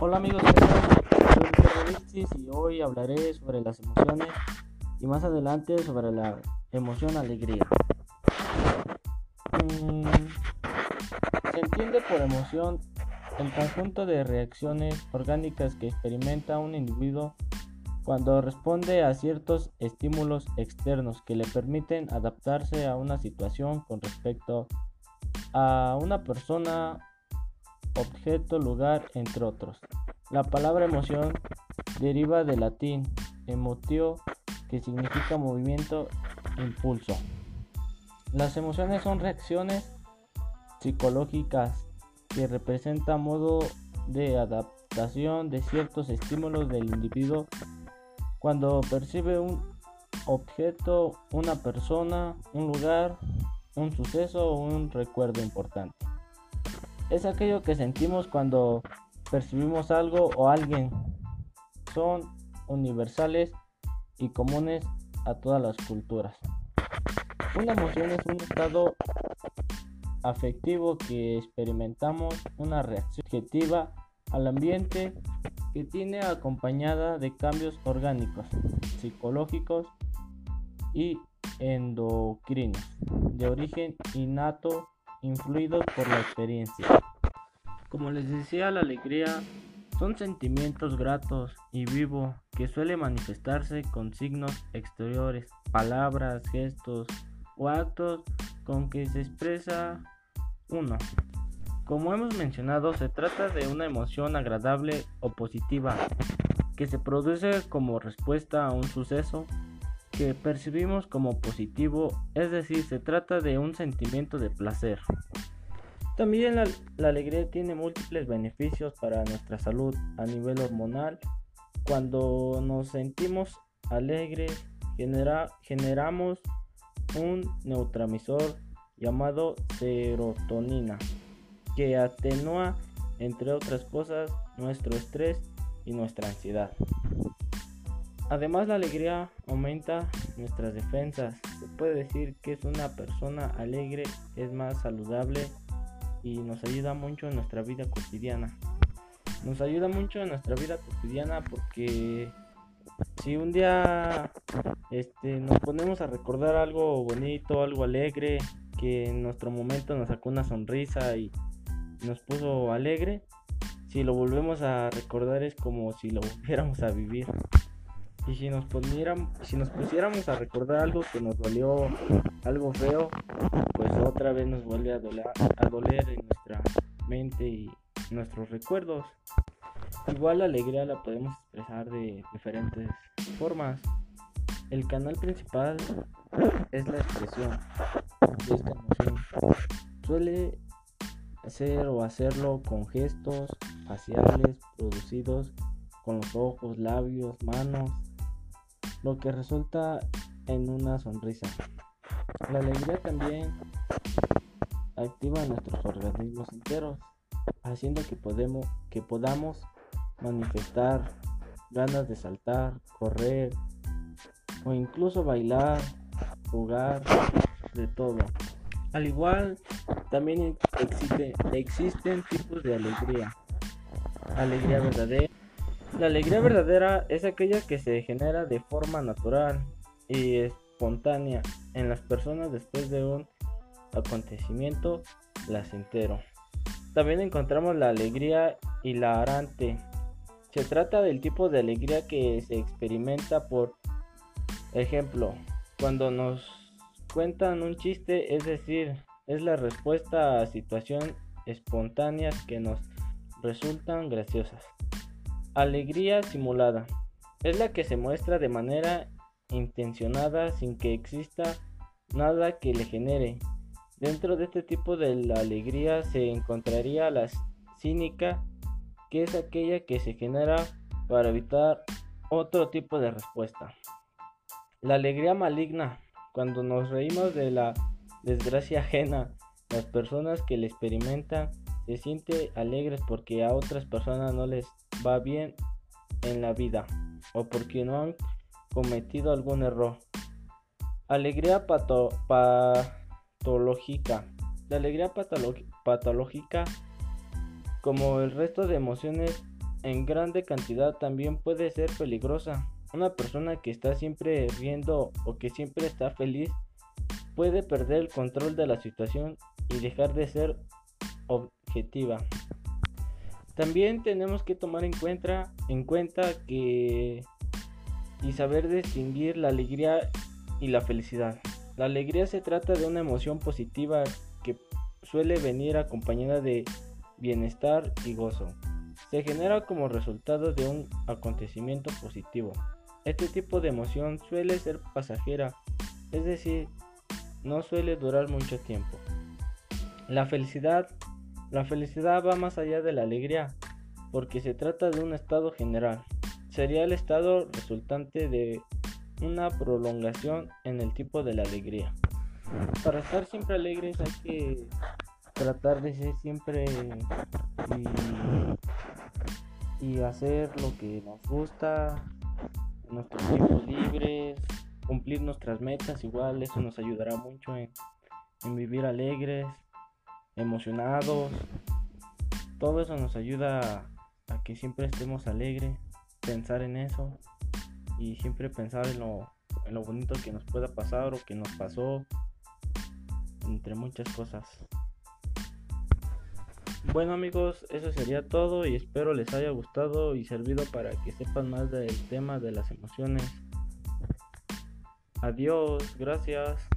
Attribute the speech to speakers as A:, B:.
A: Hola amigos. Soy y hoy hablaré sobre las emociones y más adelante sobre la emoción alegría. Mm, se entiende por emoción el conjunto de reacciones orgánicas que experimenta un individuo cuando responde a ciertos estímulos externos que le permiten adaptarse a una situación con respecto a una persona, objeto, lugar, entre otros. La palabra emoción deriva del latín emotio, que significa movimiento, impulso. Las emociones son reacciones psicológicas que representan modo de adaptación de ciertos estímulos del individuo cuando percibe un objeto, una persona, un lugar, un suceso o un recuerdo importante. Es aquello que sentimos cuando percibimos algo o alguien. Son universales y comunes a todas las culturas. Una emoción es un estado afectivo que experimentamos, una reacción objetiva al ambiente que tiene acompañada de cambios orgánicos, psicológicos y endocrinos de origen innato influidos por la experiencia. Como les decía, la alegría son sentimientos gratos y vivo que suele manifestarse con signos exteriores, palabras, gestos o actos con que se expresa uno. Como hemos mencionado, se trata de una emoción agradable o positiva que se produce como respuesta a un suceso que percibimos como positivo, es decir, se trata de un sentimiento de placer. También la, alegría tiene múltiples beneficios para nuestra salud a nivel hormonal. Cuando nos sentimos alegres, generamos un neurotransmisor llamado serotonina que atenúa, entre otras cosas, nuestro estrés y nuestra ansiedad. Además, la alegría aumenta nuestras defensas. Se puede decir que es una persona alegre, es más saludable y nos ayuda mucho en nuestra vida cotidiana. Nos ayuda mucho en nuestra vida cotidiana porque si un día este, nos ponemos a recordar algo bonito, algo alegre, que en nuestro momento nos sacó una sonrisa y nos puso alegre, si lo volvemos a recordar es como si lo volviéramos a vivir. Y si nos, si nos pusiéramos a recordar algo que nos dolió, algo feo, pues otra vez nos vuelve a doler, a doler en nuestra mente y nuestros recuerdos. Igual la alegría la podemos expresar de diferentes formas. El canal principal es la expresión de esta emoción. Suele hacer o hacerlo con gestos faciales producidos con los ojos, labios, manos, lo que resulta en una sonrisa. La alegría también activa nuestros organismos enteros, haciendo que, podemos, que podamos manifestar ganas de saltar, correr o incluso bailar, jugar, de todo. Al igual, también existe, existen tipos de alegría. Alegría verdadera. La alegría verdadera es aquella que se genera de forma natural y espontánea en las personas después de un acontecimiento placentero. También encontramos la alegría hilarante. Se trata del tipo de alegría que se experimenta por ejemplo, cuando nos cuentan un chiste, es decir, es la respuesta a situaciones espontáneas que nos resultan graciosas. Alegría simulada es la que se muestra de manera intencionada sin que exista nada que le genere. Dentro de este tipo de alegría se encontraría la cínica, que es aquella que se genera para evitar otro tipo de respuesta. La alegría maligna cuando nos reímos de la desgracia ajena, las personas que la experimentan se sienten alegres porque a otras personas no les va bien en la vida o porque no han cometido algún error. Alegría patológica. La alegría patológica, como el resto de emociones, en grande cantidad también puede ser peligrosa. Una persona que está siempre riendo o que siempre está feliz puede perder el control de la situación y dejar de ser objetiva. También tenemos que tomar en cuenta, en cuenta que y saber distinguir la alegría y la felicidad. La alegría se trata de una emoción positiva que suele venir acompañada de bienestar y gozo. Se genera como resultado de un acontecimiento positivo. Este tipo de emoción suele ser pasajera, es decir, no suele durar mucho tiempo. La felicidad, la felicidad va más allá de la alegría, porque se trata de un estado general. Sería el estado resultante de una prolongación en el tipo de la alegría. Para estar siempre alegres hay que tratar de ser siempre y, hacer lo que nos gusta, nuestros tiempos libres, cumplir nuestras metas, igual eso nos ayudará mucho en vivir alegres, emocionados. Todo eso nos ayuda a que siempre estemos alegres, pensar en eso y siempre pensar en lo, en lo bonito que nos pueda pasar o que nos pasó, entre muchas cosas. Bueno amigos, eso sería todo y espero les haya gustado y servido para que sepan más del tema de las emociones. Adiós, gracias.